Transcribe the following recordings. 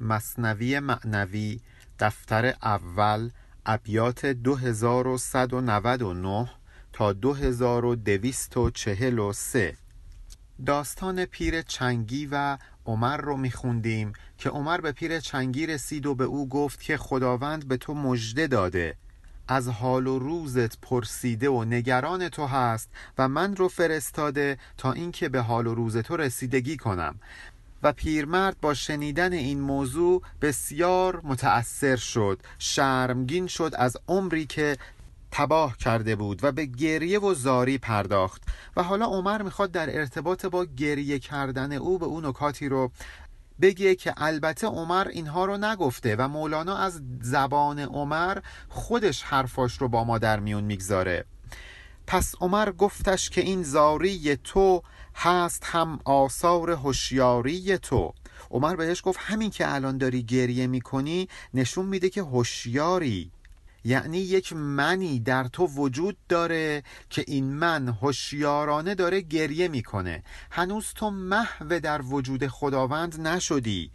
مصنوی معنوی دفتر اول ابیات 2199 تا 2243 داستان پیر چنگی و عمر رو میخوندیم که عمر به پیر چنگی رسید و به او گفت که خداوند به تو مژده داده. از حال و روزت پرسیده و نگران تو هست و من رو فرستاده تا اینکه به حال و روز تو رسیدگی کنم. و پیرمرد با شنیدن این موضوع بسیار متأثر شد. شرمگین شد از عمری که تباه کرده بود و به گریه و زاری پرداخت. و حالا عمر می‌خواد در ارتباط با گریه کردن او به اون نکاتی رو بگه که البته عمر اینها رو نگفته و مولانا از زبان عمر خودش حرفاش رو با ما در میون می‌گذاره. پس عمر گفتش که این زاری تو هست هم آثار هوشیاری تو. عمر بهش گفت همین که الان داری گریه می‌کنی نشون میده که هوشیاری. یعنی یک منی در تو وجود داره که این من هوشیارانه داره گریه می‌کنه. هنوز تو محو در وجود خداوند نشدی.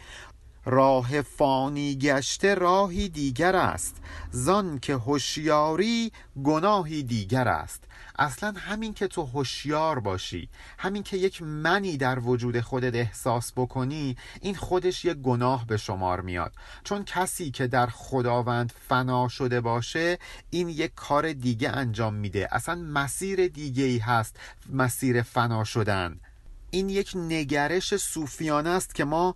راه فانی گشته راهی دیگر است. زان که هوشیاری گناهی دیگر است. اصلا همین که تو هوشیار باشی همین که یک منی در وجود خودت احساس بکنی این خودش یک گناه به شمار میاد. چون کسی که در خداوند فنا شده باشه این یک کار دیگه انجام میده. اصلا مسیر دیگه ای هست مسیر فنا شدن. این یک نگرش صوفیانه است که ما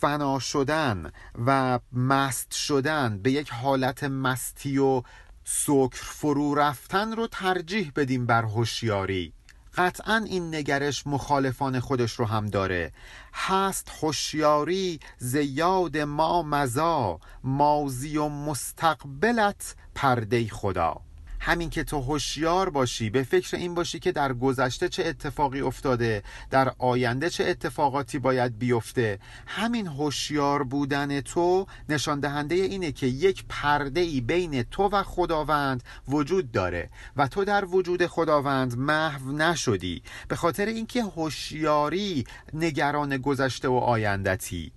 فنا شدن و مست شدن به یک حالت مستی و سکر فرو رفتن رو ترجیح بدیم بر هوشیاری. قطعا این نگرش مخالفان خودش رو هم داره. هست هوشیاری زیاد ما مزا مازی و مستقبلت پرده خدا. همین که تو هوشیار باشی به فکر این باشی که در گذشته چه اتفاقی افتاده در آینده چه اتفاقاتی باید بیفته. همین هوشیار بودن تو نشان دهنده اینه که یک پرده ای بین تو و خداوند وجود داره و تو در وجود خداوند محو نشدی. به خاطر اینکه هوشیاری نگران گذشته و آیندتی.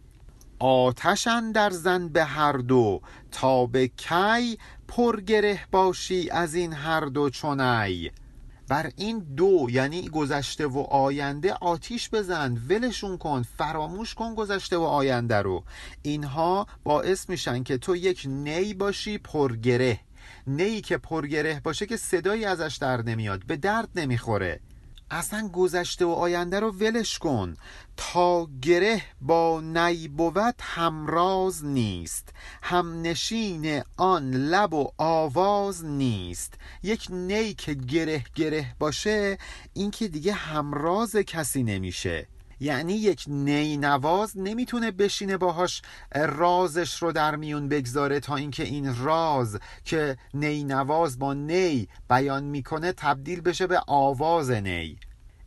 آتشن در زن به هر دو تا به کی پرگره باشی از این هر دو چونی بر این دو یعنی گذشته و آینده آتیش بزن ولشون کن فراموش کن گذشته و آینده رو. اینها باعث میشن که تو یک نی باشی پرگره. نی که پرگره باشه که صدایی ازش در نمیاد به درد نمی‌خوره. اصلا گذشته و آینده رو ولش کن. تا گره با نی بود همراز نیست. هم نشین آن لب و آواز نیست. یک نی که گره گره باشه این که دیگه همراز کسی نمیشه. یعنی یک نی نواز نمی‌تونه بشینه باهاش رازش رو در میون بگذاره تا اینکه این راز که نی نواز با نی بیان می‌کنه تبدیل بشه به آواز نی.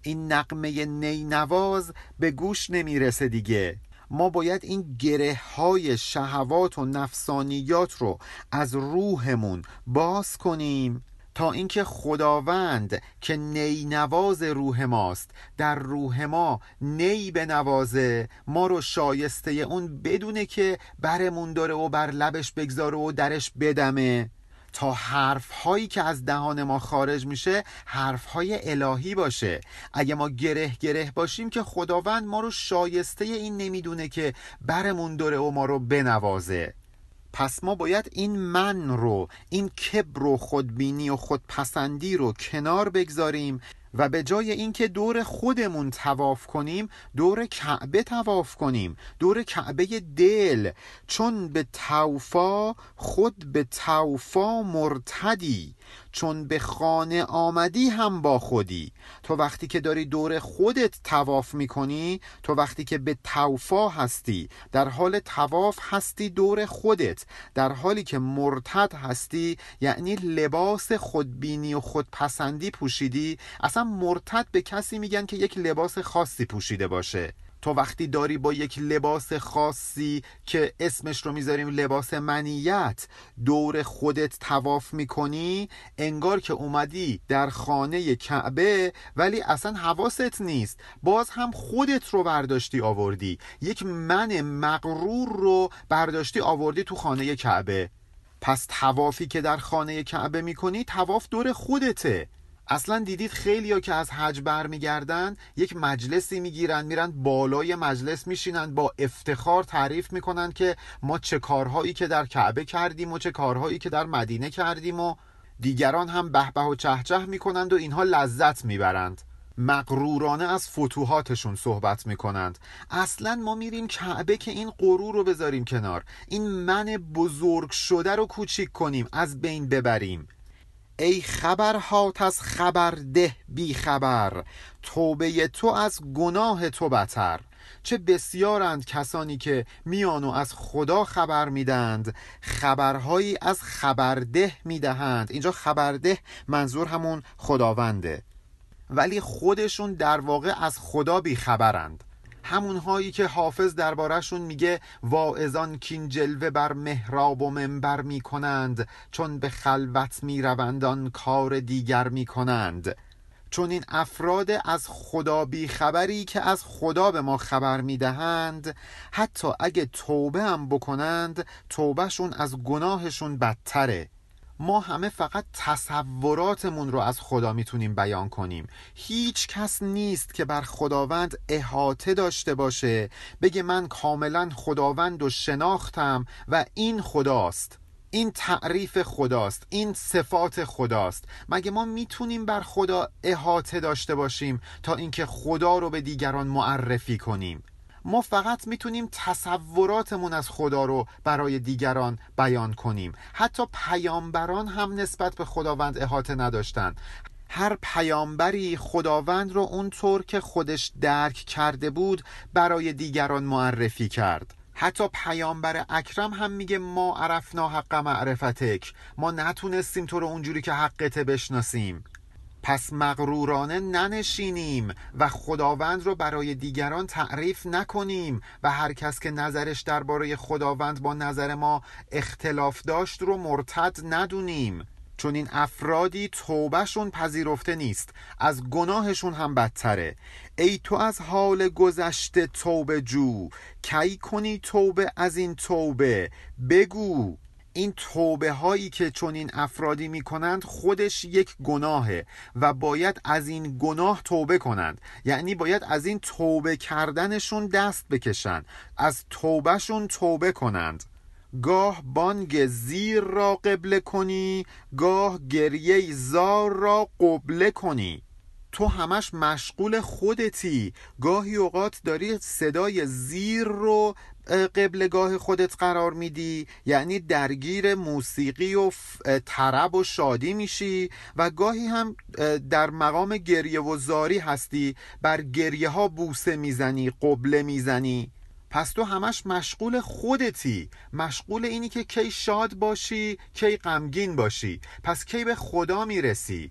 این نقمه نی نواز به گوش نمی‌رسه دیگه. ما باید این گره های شهوات و نفسانیات رو از روحمون باز کنیم. تا اینکه خداوند که نی نواز روح ماست در روح ما نی به نوازه ما رو شایسته اون بدونه که برمون داره و بر لبش بگذاره و درش بدمه. تا حرف هایی که از دهان ما خارج میشه حرف های الهی باشه. اگه ما گره گره باشیم که خداوند ما رو شایسته این نمی‌دونه که برمون داره و ما رو بنوازه. پس ما باید این من رو این کبر و خودبینی و خودپسندی رو کنار بگذاریم و به جای اینکه دور خودمون تواف کنیم دور کعبه تواف کنیم دور کعبه دل. چون به توفا خود به توفا مرتدی. چون به خانه آمدی هم با خودی. تو وقتی که داری دور خودت تواف می‌کنی تو وقتی که به توفا هستی در حال تواف هستی دور خودت. در حالی که مرتد هستی یعنی لباس خودبینی و خودپسندی پوشیدی اصلا مرتد به کسی میگن که یک لباس خاصی پوشیده باشه. تو وقتی داری با یک لباس خاصی که اسمش رو می‌ذاریم لباس منیت دور خودت تواف می‌کنی انگار که اومدی در خانه کعبه ولی اصلا حواست نیست. باز هم خودت رو برداشتی آوردی. یک من مغرور رو برداشتی آوردی تو خانه کعبه. پس توافی که در خانه کعبه می‌کنی تواف دور خودته. اصلا دیدید خیلی ها که از حج برمیگردن یک مجلسی می‌گیرن میرن بالای مجلس میشینن با افتخار تعریف می‌کنن که ما چه کارهایی که در کعبه کردیم و چه کارهایی که در مدینه کردیم و دیگران هم بهبه و چهچه می‌کنند و اینها لذت می‌برند. مقرورانه از فتوحاتشون صحبت می‌کنند. اصلا ما میریم کعبه که این غرور رو بذاریم کنار. این من بزرگ شده رو کوچیک کنیم از بین ببریم. ای خبرهات از خبر ده بی خبر توبه تو از گناه تو بتر. چه بسیارند کسانی که میان و از خدا خبر میدند خبرهایی از خبرده می‌دهند. اینجا خبرده منظور همون خداونده. ولی خودشون در واقع از خدا بیخبرند همونهایی که حافظ دربارهشون میگه واعظان کین جلوه بر محراب و منبر می‌کنند چون به خلوت می‌روند کار دیگر می‌کنند. چون این افراد از خدا بیخبری که از خدا به ما خبر می‌دهند حتی اگه توبه هم بکنند توبهشون از گناهشون بدتره. ما همه فقط تصوراتمون رو از خدا می‌تونیم بیان کنیم. هیچ کس نیست که بر خداوند احاطه داشته باشه بگه من کاملا خداوند و شناختم و این خداست. این تعریف خداست این صفات خداست. مگه ما می‌تونیم بر خدا احاطه داشته باشیم تا اینکه خدا رو به دیگران معرفی کنیم؟ ما فقط می‌تونیم تصوراتمون از خدا رو برای دیگران بیان کنیم. حتی پیامبران هم نسبت به خداوند احاطه نداشتن. هر پیامبری خداوند رو اونطور که خودش درک کرده بود برای دیگران معرفی کرد. حتی پیامبر اکرم هم میگه ما عرفنا حق معرفتک. ما نتونستیم تو رو اونجوری که حقته بشناسیم. پس مغرورانه ننشینیم و خداوند رو برای دیگران تعریف نکنیم و هر کس که نظرش درباره خداوند با نظر ما اختلاف داشت رو مرتد ندونیم. چون این افرادی توبهشون پذیرفته نیست از گناهشون هم بدتره. ای تو از حال گذشته توبه جو کی کنی توبه از این توبه؟ بگو. این توبه هایی که چون این افرادی می کنند خودش یک گناهه و باید از این گناه توبه کنند. یعنی باید از این توبه کردنشون دست بکشند. از توبهشون توبه کنند. گاه بانگ زیر را قبله کنی گاه گریه زار را قبله کنی. تو همش مشغول خودتی. گاهی اوقات داری صدای زیر رو قبلگاه خودت قرار میدی؟ یعنی درگیر موسیقی و طرب و شادی میشی و گاهی هم در مقام گریه و زاری هستی بر گریه ها بوسه می‌زنی قبله می‌زنی. پس تو همش مشغول خودتی. مشغول اینی که کی شاد باشی کی غمگین باشی. پس کی به خدا می‌رسی؟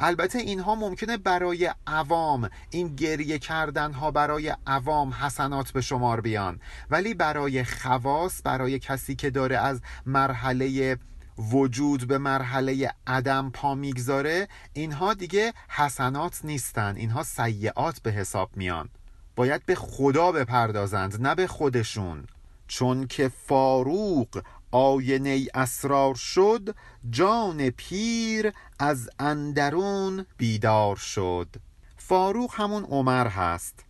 البته اینها ممکنه برای عوام این گریه کردن ها برای عوام حسنات به شمار بیان. ولی برای خواص برای کسی که داره از مرحله وجود به مرحله عدم پا می‌گذاره اینها دیگه حسنات نیستن. اینها سیعات به حساب میان. باید به خدا بپردازند نه به خودشون. چون که فاروق آینه اسرار شد جان پیر از اندرون بیدار شد. فاروق همون عمر هست.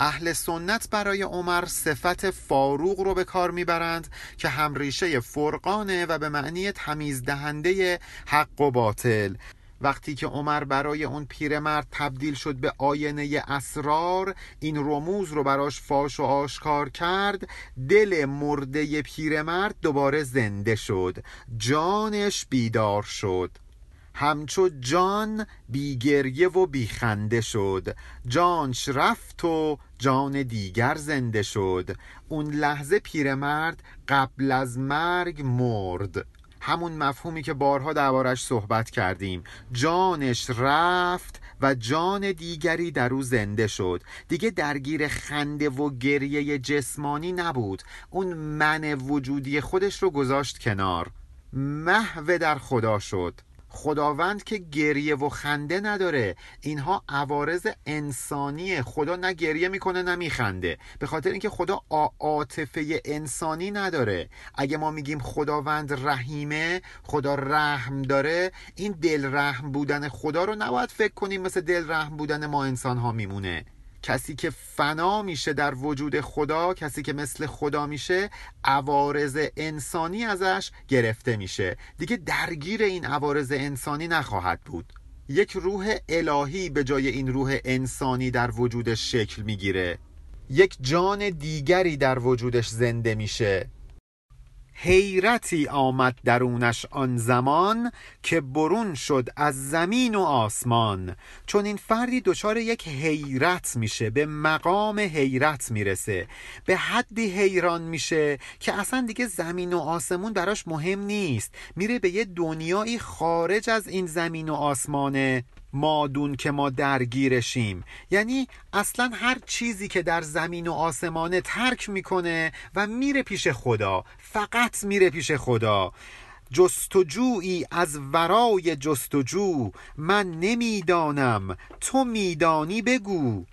اهل سنت برای عمر صفت فاروق رو به کار می‌برند که همریشه فرقانه و به معنی تمیز دهنده حق و باطل. وقتی که عمر برای اون پیرمرد تبدیل شد به آینه اسرار این رموز رو براش فاش و آشکار کرد دل مرده پیرمرد دوباره زنده شد جانش بیدار شد. همچو جان بیگریه و بیخنده شد. جانش رفت و جان دیگر زنده شد. اون لحظه پیرمرد قبل از مرگ مرد. همون مفهومی که بارها دربارش صحبت کردیم. جانش رفت و جان دیگری در او زنده شد. دیگه درگیر خنده و گریه جسمانی نبود. اون من وجودی خودش رو گذاشت کنار. محو در خدا شد. خداوند که گریه و خنده نداره. اینها عوارض انسانی خدا نه گریه می‌کنه نه میخنده. به خاطر اینکه خدا عاطفه انسانی نداره. اگه ما میگیم خداوند رحیمه خدا رحم داره این دل رحم بودن خدا رو نباید فکر کنیم. مثل دل رحم بودن ما انسان ها میمونه. کسی که فنا میشه در وجود خدا کسی که مثل خدا میشه عوارض انسانی ازش گرفته میشه. دیگه درگیر این عوارض انسانی نخواهد بود. یک روح الهی به جای این روح انسانی در وجودش شکل می‌گیره. یک جان دیگری در وجودش زنده میشه. حیرتی آمد درونش آن زمان که برون شد از زمین و آسمان. چون این فردی دچار یک حیرت میشه به مقام حیرت می‌رسه به حدی حیران میشه که اصلا دیگه زمین و آسمون براش مهم نیست. میره به یه دنیایی خارج از این زمین و آسمانه. مادون که ما درگیرشیم. یعنی اصلا هر چیزی که در زمین و آسمانه ترک می‌کنه و میره پیش خدا. فقط میره پیش خدا. جستجویی از ورای جستجو. من نمی‌دانم. تو میدانی بگو.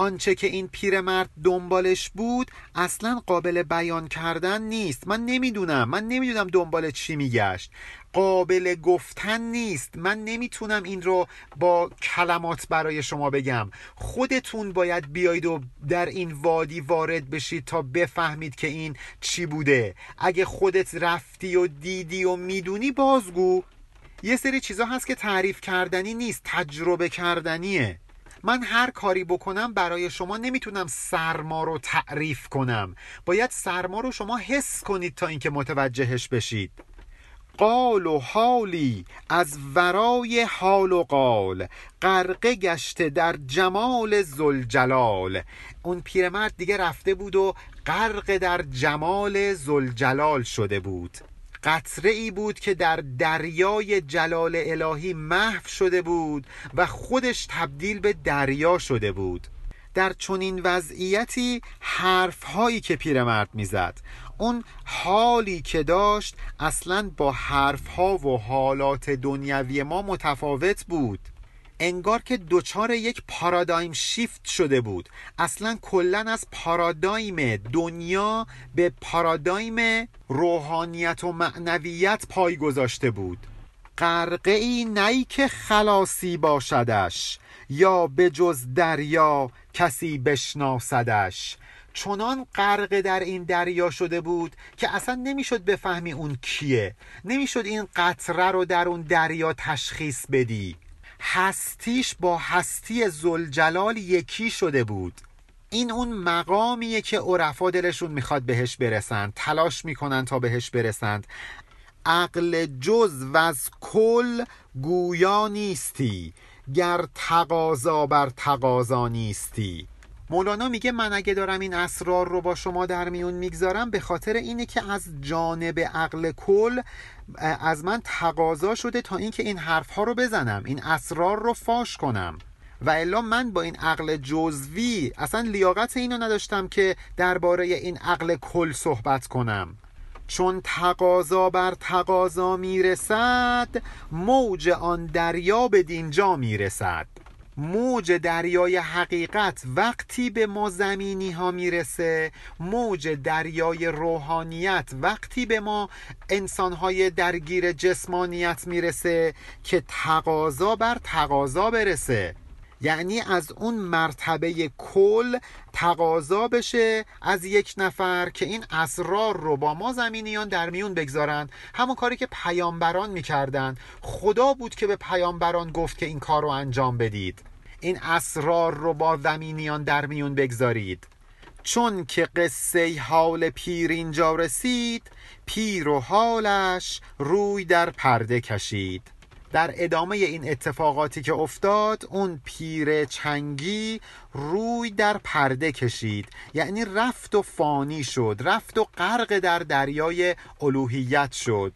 آنچه که این پیرمرد دنبالش بود اصلا قابل بیان کردن نیست. من نمی‌دونم. من نمی‌دونم دنبال چی میگشت. قابل گفتن نیست. من نمی‌تونم این رو با کلمات برای شما بگم. خودتون باید بیایید و در این وادی وارد بشید تا بفهمید که این چی بوده. اگه خودت رفتی و دیدی و می‌دونی بازگو. یه سری چیزا هست که تعریف کردنی نیست. تجربه کردنیه. من هر کاری بکنم برای شما نمی‌تونم سرما رو تعریف کنم. باید سرما رو شما حس کنید تا اینکه متوجهش بشید. قال و حالی از ورای حال و قال. غرقه گشته در جمال زلجلال اون پیرمرد دیگه رفته بود و غرق در جمال زلجلال شده بود. قطره ای بود که در دریای جلال الهی محو شده بود و خودش تبدیل به دریا شده بود. در چنین وضعیتی حرف هایی که پیرمرد می‌زد اون حالی که داشت اصلا با حرف ها و حالات دنیوی ما متفاوت بود. انگار که دچار یک پارادایم شیفت شده بود. اصلا کلا از پارادایم دنیا به پارادایم روحانیت و معنویت پای گذاشته بود. غرقه ای نی که خلاصی باشدش یا به جز دریا کسی بشناسدش. چنان غرق در این دریا شده بود که اصلا نمی‌شد بفهمی اون کیه. نمی‌شد این قطره رو در اون دریا تشخیص بدی. هستیش با هستی زلجلال یکی شده بود. این اون مقامیه که عرفا دلشون می‌خواد بهش برسند تلاش می‌کنن تا بهش برسند. عقل جز و از کل گویا نیستی گر تقاضا بر تقاضا نیستی. مولانا میگه من اگه دارم این اسرار رو با شما در میون می‌گذارم به خاطر اینه که از جانب عقل کل از من تقاضا شده تا اینکه این حرف ها رو بزنم این اسرار رو فاش کنم. و الا من با این عقل جزوی اصلا لیاقت اینو نداشتم که درباره این عقل کل صحبت کنم. چون تقاضا بر تقاضا می‌رسد موج آن دریا به دینجا می‌رسد. موج دریای حقیقت وقتی به ما زمینی ها می‌رسه موج دریای روحانیت وقتی به ما انسان های درگیر جسمانیت می‌رسه که تقاضا بر تقاضا برسه. یعنی از اون مرتبه کل تقاضا بشه از یک نفر که این اسرار رو با ما زمینیان در میون بگذارن. همون کاری که پیامبران می‌کردن. خدا بود که به پیامبران گفت که این کار رو انجام بدید. این اسرار رو با زمینیان در میون بگذارید. چون که قصه حال پیر اینجا رسید پیر و حالش روی در پرده کشید. در ادامه این اتفاقاتی که افتاد اون پیر چنگی روی در پرده کشید. یعنی رفت و فانی شد رفت و غرق در دریای الوهیت شد.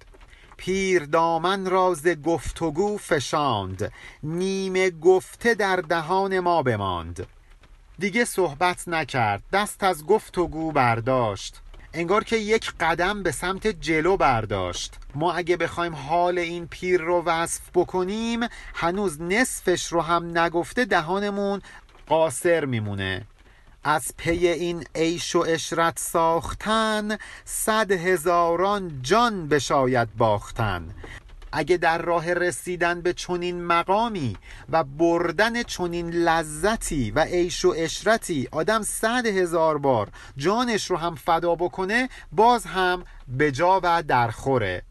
پیر دامن راز گفتگو فشاند. نیمه گفته در دهان ما بماند. دیگه صحبت نکرد. دست از گفتگو برداشت. انگار که یک قدم به سمت جلو برداشت. ما اگه بخوایم حال این پیر رو وصف بکنیم هنوز نصفش رو هم نگفته دهانمون قاصر میمونه. از پی این عیش و اشرت ساختن صد هزاران جان بشاید باختن. اگه در راه رسیدن به چنین مقامی و بردن چنین لذتی و عیش و اشرتی آدم صد هزار بار جانش رو هم فدا بکنه باز هم به جا و درخوره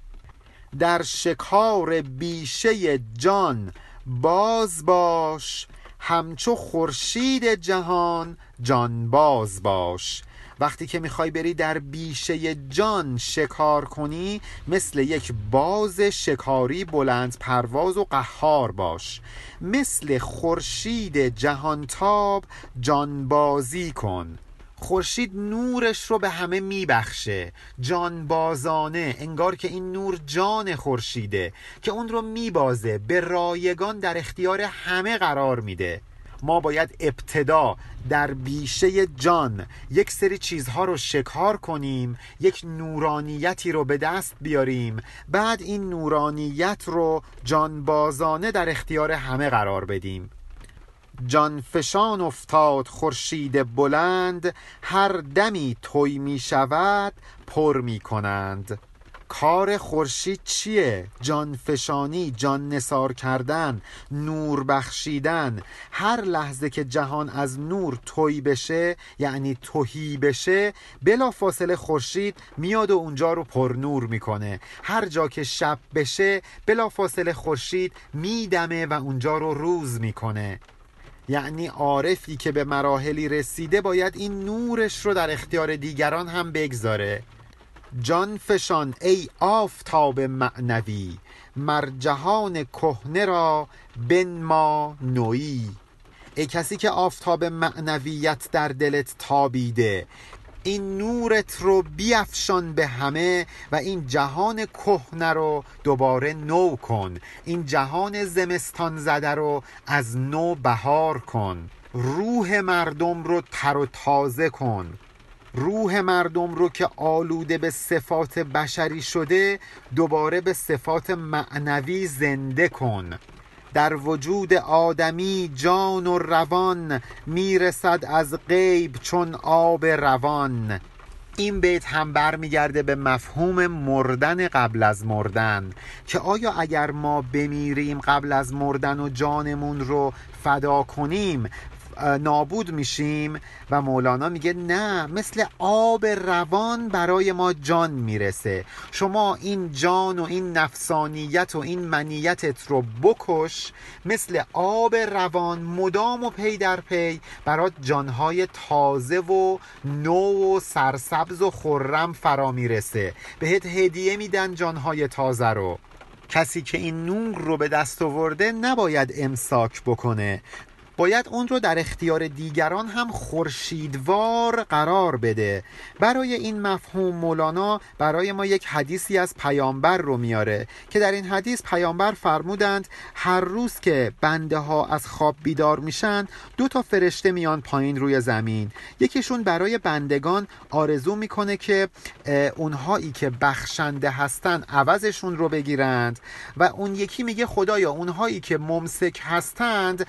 در شکار بیشه جان باز باش همچو خورشید جهان جانباز باش. وقتی که می‌خوای بری در بیشه جان شکار کنی مثل یک باز شکاری بلند پرواز و قهار باش. مثل خورشید جهانتاب جانبازی کن. خورشید نورش رو به همه میبخشه. جانبازانه انگار که این نور جان خورشیده که اون رو میبازه به رایگان در اختیار همه قرار میده. ما باید ابتدا در بیشه جان یک سری چیزها رو شکار کنیم یک نورانیتی رو به دست بیاریم بعد این نورانیت رو جانبازانه در اختیار همه قرار بدیم. جانفشان افتاد خورشید بلند هر دمی توی می شود پر می کنند. کار خورشید چیه؟ جانفشانی جان نسار کردن نور بخشیدن. هر لحظه که جهان از نور توی بشه یعنی توهی بشه بلا فاصله خورشید میاد و اونجا رو پر نور می‌کنه. هر جا که شب بشه بلا فاصله خورشید میدمه و اونجا رو روز می‌کنه. یعنی عارفی که به مراحلی رسیده باید این نورش رو در اختیار دیگران هم بگذاره. جان فشان ای آفتاب معنوی مر جهان کهنه را بنما نویی. ای کسی که آفتاب معنویت در دلت تابیده این نورت رو بیافشان به همه و این جهان کهنه رو دوباره نو کن. این جهان زمستان زده رو از نو بهار کن. روح مردم رو تر و تازه کن. روح مردم رو که آلوده به صفات بشری شده دوباره به صفات معنوی زنده کن. در وجود آدمی جان و روان می‌رسد از غیب چون آب روان. این بیت هم برمیگرده به مفهوم مردن قبل از مردن که آیا اگر ما بمیریم قبل از مردن و جانمون رو فدا کنیم نابود میشیم و مولانا میگه نه مثل آب روان برای ما جان می‌رسه. شما این جان و این نفسانیت و این منیتت رو بکش مثل آب روان مدام و پی در پی برات جانهای تازه و نو و سرسبز و خرم فرا می‌رسه. بهت هدیه میدن جانهای تازه رو. کسی که این نور رو به دست آورده نباید امساک بکنه. باید اون رو در اختیار دیگران هم خورشیدوار قرار بده. برای این مفهوم مولانا برای ما یک حدیثی از پیامبر رو میاره که در این حدیث پیامبر فرمودند هر روز که بنده ها از خواب بیدار میشن دو تا فرشته میان پایین روی زمین. یکیشون برای بندگان آرزو می‌کنه که اونهایی که بخشنده هستن عوضشون رو بگیرند و اون یکی میگه خدایا اونهایی که ممسک هستند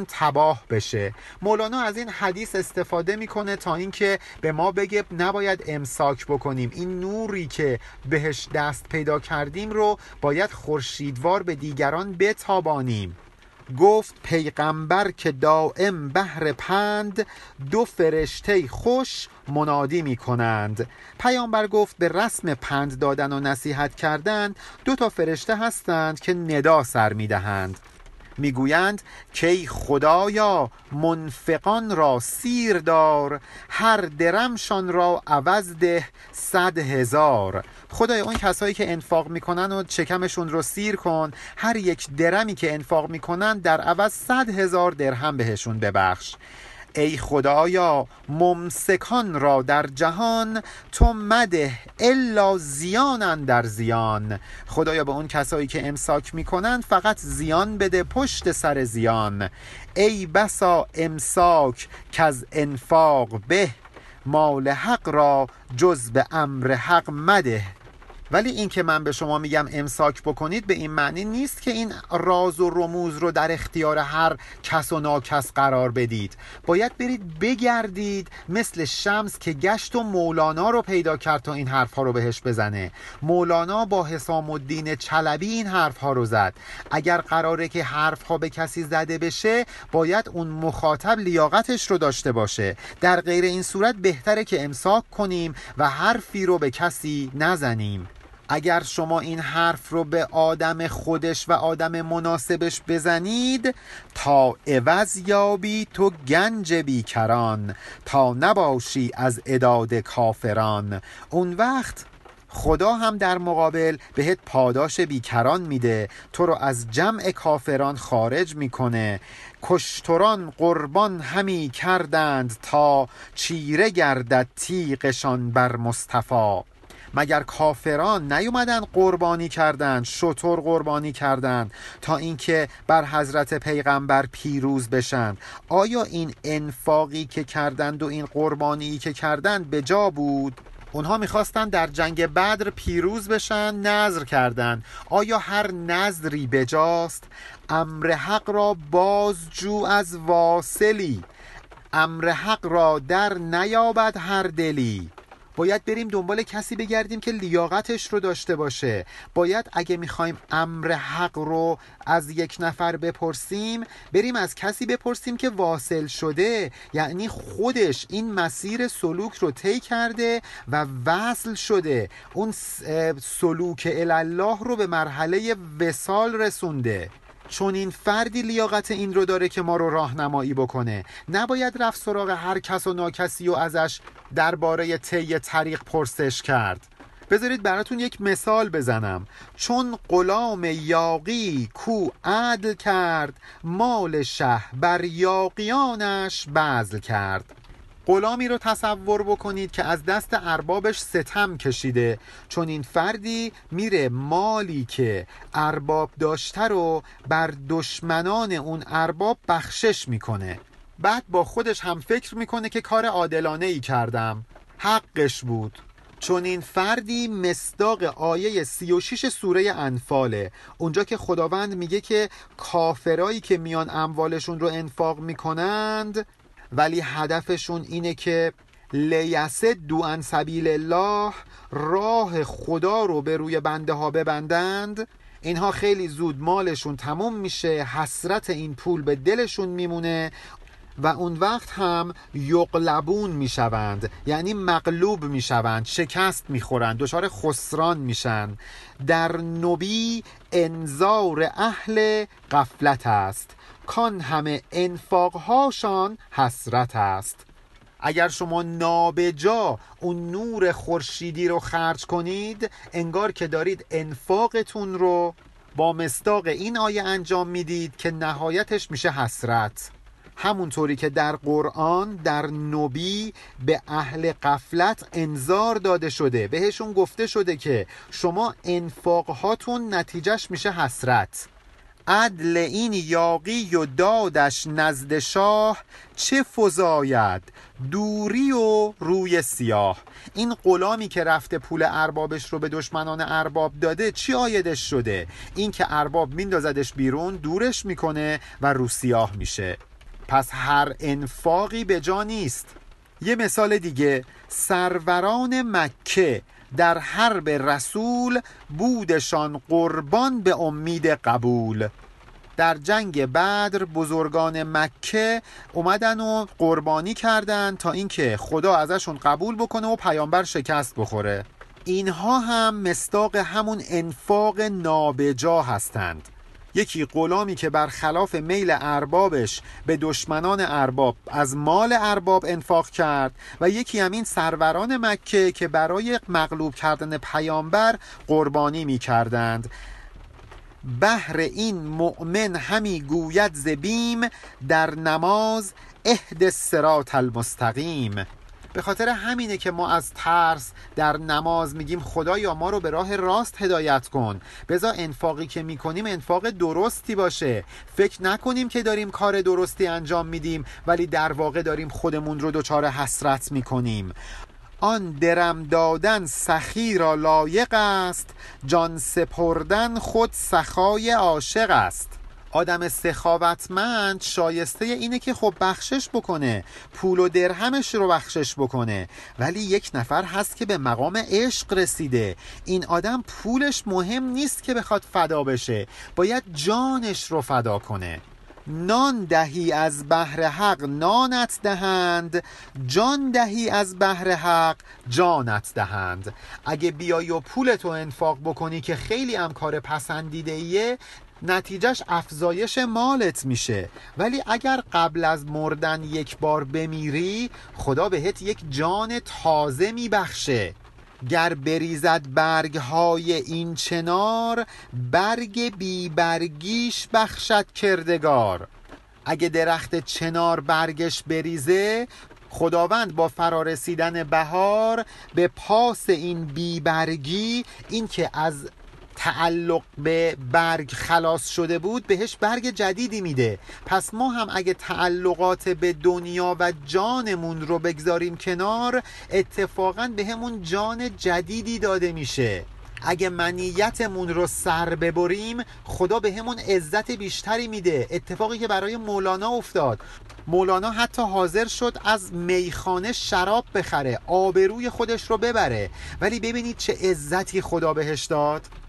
مالش تباه بشه. مولانا از این حدیث استفاده می‌کنه تا اینکه به ما بگه نباید امساک بکنیم. این نوری که بهش دست پیدا کردیم رو باید خورشیدوار به دیگران بتابانیم. گفت پیغمبر که دائم بهر پند دو فرشته خوش منادی می کنند پیامبر گفت به رسم پند دادن و نصیحت کردن دو تا فرشته هستند که ندا سر می دهند می‌گویند که خدایا منفقان را سیر دار هر درمشان را عوض ده صد هزار. خدای اون کسایی که انفاق می‌کنن و چکمشون رو سیر کن هر یک درمی که انفاق می‌کنن در عوض صد هزار درهم بهشون ببخش. ای خدایا ممسکان را در جهان تو مده الا زیانن در زیان. خدایا به اون کسایی که امساک می‌کنند فقط زیان بده پشت سر زیان. ای بسا امساک که از انفاق به. مال حق را جز به امر حق مده. ولی این که من به شما میگم امساک بکنید به این معنی نیست که این راز و رموز رو در اختیار هر کس و ناکس قرار بدید. باید برید بگردید مثل شمس که گشت و مولانا رو پیدا کرد تا این حرفها رو بهش بزنه. مولانا با حسام الدین چلبی این حرفها رو زد. اگر قراره که حرفها به کسی زده بشه باید اون مخاطب لیاقتش رو داشته باشه. در غیر این صورت بهتره که امساک کنیم و حرفی رو به کسی نزنیم. اگر شما این حرف رو به آدم خودش و آدم مناسبش بزنید تا عوض یابی تو گنج بیکران تا نباشی از اداد کافران. اون وقت خدا هم در مقابل بهت پاداش بیکران میده. تو رو از جمع کافران خارج می‌کنه. کشتران قربان همی کردند تا چیره گردد تیغشان بر مصطفی. مگر کافران نیومدن قربانی کردند شطور قربانی کردند تا اینکه بر حضرت پیغمبر پیروز بشند آیا این انفاقی که کردند و این قربانی که کردند به جا بود؟ اونها می‌خواستن در جنگ بدر پیروز بشن نظر کردند آیا هر نظری بجاست امر حق را بازجو از واصلی. امر حق را در نیابد هر دلی. باید بریم دنبال کسی بگردیم که لیاقتش رو داشته باشه. باید اگه می‌خوایم امر حق رو از یک نفر بپرسیم بریم از کسی بپرسیم که واصل شده. یعنی خودش این مسیر سلوک رو طی کرده و وصل شده. اون سلوک الله رو به مرحله وسال رسونده. چون این فردی لیاقت این رو داره که ما رو راهنمایی بکنه. نباید رفت سراغ هر کس و ناکسی و ازش درباره طی طریق پرسش کرد. بذارید براتون یک مثال بزنم. چون غلام یاقی کو عدل کرد مال شه بر یاقیانش بذل کرد. غلامی رو تصور بکنید که از دست اربابش ستم کشیده. چون این فردی میره مالی که ارباب داشته رو بر دشمنان اون ارباب بخشش می‌کنه. بعد با خودش هم فکر می‌کنه که کار عادلانه ای کردم. حقش بود. چون این فردی مصداق آیه 36 سوره انفاله. اونجا که خداوند میگه که کافرایی که میان اموالشون رو انفاق می‌کنند ولی هدفشون اینه که لیسه دو ان سبیل الله راه خدا رو به روی بنده ها ببندند. اینها خیلی زود مالشون تموم میشه حسرت این پول به دلشون میمونه و اون وقت هم یقلبون می‌شوند یعنی مغلوب می‌شوند شکست می‌خورند دچار خسران میشن. در نبی انذار اهل قفلت است. کان همه انفاقهاشان حسرت است. اگر شما نابجا اون نور خورشیدی رو خرج کنید انگار که دارید انفاقتون رو با مستاق این آیه انجام می‌دید که نهایتش میشه حسرت. همونطوری که در قرآن در نبی به اهل قفلت انذار داده شده. بهشون گفته شده که شما انفاقهاتون نتیجهش میشه حسرت. عدل این یاقی و دادش نزد شاه چه فزاید؟ دوری و روی سیاه. این غلامی که رفته پول اربابش رو به دشمنان ارباب داده چی آیدش شده؟ این که ارباب میندازدش بیرون دورش می‌کنه و رو سیاه میشه. پس هر انفاقی به جا نیست. یه مثال دیگه سروران مکه در حرب رسول بودشان قربان به امید قبول. در جنگ بدر بزرگان مکه اومدن و قربانی کردند تا اینکه خدا ازشون قبول بکنه و پیامبر شکست بخوره. اینها هم مستاق همون انفاق نابجا هستند. یکی غلامی که برخلاف میل اربابش به دشمنان ارباب از مال ارباب انفاق کرد و یکی همین سروران مکه که برای مغلوب کردن پیامبر قربانی می کردند بهر این مؤمن همی گوید زبیم در نماز اهد الصراط المستقیم. به خاطر همینه که ما از ترس در نماز میگیم خدایا ما رو به راه راست هدایت کن. بزا انفاقی که می‌کنیم انفاق درستی باشه. فکر نکنیم که داریم کار درستی انجام میدیم ولی در واقع داریم خودمون رو دچار حسرت می‌کنیم. آن درم دادن سخی را لایق است جان سپردن خود سخای عاشق است. آدم سخاوتمند شایسته اینه که خب بخشش بکنه. پول و درهمش رو بخشش بکنه. ولی یک نفر هست که به مقام عشق رسیده. این آدم پولش مهم نیست که بخواد فدا بشه. باید جانش رو فدا کنه. نان دهی از بهر حق نانت دهند. جان دهی از بهر حق جانت دهند. اگه بیای و پولتو انفاق بکنی که خیلی هم کار پسندیده ایه نتیجهش افزایش مالت میشه. ولی اگر قبل از مردن یک بار بمیری خدا بهت یک جان تازه میبخشه. گر بریزد برگ های این چنار برگ بی برگیش بخشد کردگار. اگه درخت چنار برگش بریزه خداوند با فرارسیدن بهار به پاس این بیبرگی این که از تعلق به برگ خلاص شده بود بهش برگ جدیدی میده. پس ما هم اگه تعلقات به دنیا و جانمون رو بگذاریم کنار اتفاقا به همون جان جدیدی داده میشه. اگه منیتمون رو سر ببریم خدا به همون عزت بیشتری میده. اتفاقی که برای مولانا افتاد. مولانا حتی حاضر شد از میخانه شراب بخره آبروی خودش رو ببره. ولی ببینید چه عزتی خدا بهش داد.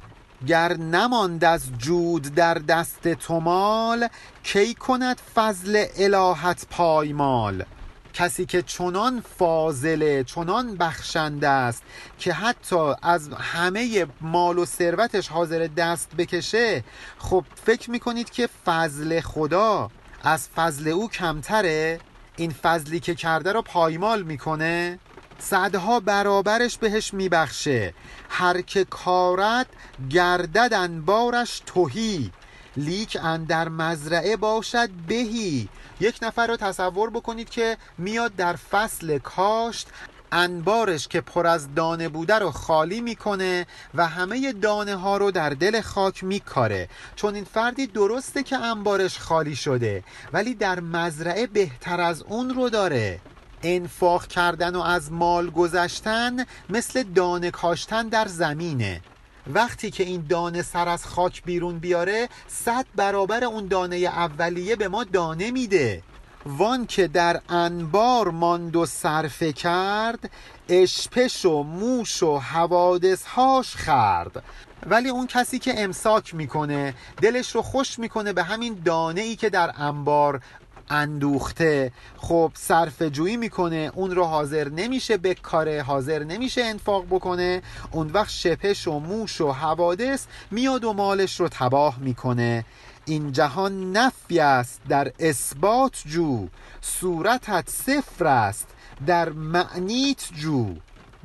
گر نماند از جود در دست تو مال کی کند فضل الهت پایمال؟ کسی که چنان فاضله چنان بخشنده است که حتی از همه مال و ثروتش حاضر دست بکشه خب فکر می‌کنید که فضل خدا از فضل او کمتره؟ این فضلی که کرده رو پایمال می‌کنه؟ صدها برابرش بهش میبخشه. هر که کارد گردد انبارش توهی. لیک اندر مزرعه باشد بهی. یک نفر رو تصور بکنید که میاد در فصل کاشت انبارش که پر از دانه بوده رو خالی می‌کنه و همه دانه ها رو در دل خاک میکاره. چون این فردی درسته که انبارش خالی شده ولی در مزرعه بهتر از اون رو داره. انفاق کردن و از مال گذشتن مثل دانه کاشتن در زمینه. وقتی که این دانه سر از خاک بیرون بیاره صد برابر اون دانه اولیه به ما دانه میده. وان که در انبار ماند و صرفه کرد اشپش و موش و حوادث هاش خرد. ولی اون کسی که امساک می‌کنه دلش رو خوش می‌کنه به همین دانه ای که در انبار اندوخته. خب صرف جویی می‌کنه اون رو حاضر نمیشه بکاره حاضر نمیشه انفاق بکنه. اون وقت شپش و موش و حوادث میاد و مالش رو تباه می‌کنه. این جهان نفی است در اثبات جو. صورتت صفر است در معنیت جو.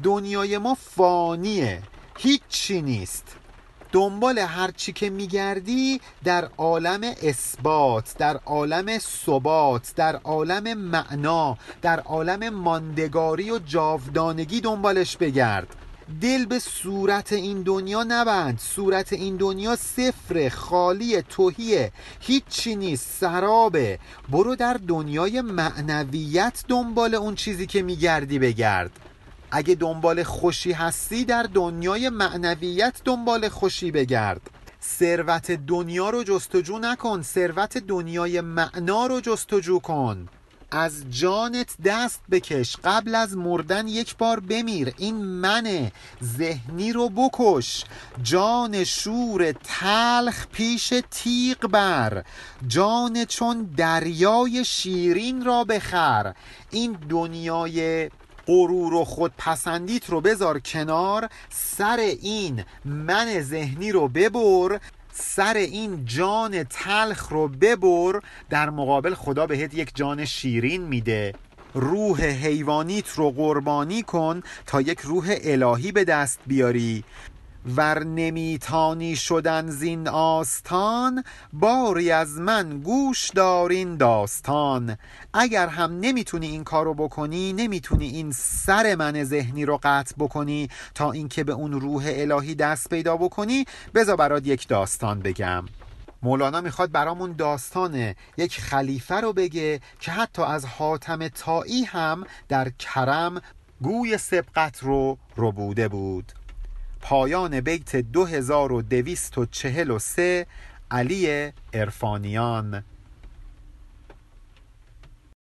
دنیای ما فانیه هیچی نیست. دنبال هر چی که میگردی در عالم اثبات در عالم ثبات در عالم معنا در عالم ماندگاری و جاودانگی دنبالش بگرد. دل به صورت این دنیا نبند. صورت این دنیا صفر خالی توهیه هیچی نیست سرابه. برو در دنیای معنویت دنبال اون چیزی که میگردی بگرد. اگه دنبال خوشی هستی در دنیای معنویت دنبال خوشی بگرد. ثروت دنیا رو جستجو نکن ثروت دنیای معنا رو جستجو کن. از جانت دست بکش قبل از مردن یک بار بمیر. این من ذهنی رو بکش. جان شور تلخ پیش تیغ بر. جان چون دریای شیرین را بخر. این دنیای غرور و خودپسندیت رو بذار کنار سر این من ذهنی رو ببر سر این جان تلخ رو ببر در مقابل خدا بهت یک جان شیرین میده. روح حیوانیت رو قربانی کن تا یک روح الهی به دست بیاری. ور نمیتانی شدن زین آستان باری از من گوش دارین داستان. اگر هم نمی‌تونی این کارو بکنی نمی‌تونی این سر من ذهنی رو قطع بکنی تا اینکه به اون روح الهی دست پیدا بکنی بذار برات یک داستان بگم. مولانا می‌خواد برامون داستان یک خلیفه رو بگه که حتی از حاتم تایی هم در کرم گوی سبقت رو ربوده بود. پایان بیت 2243 علی ارفانیان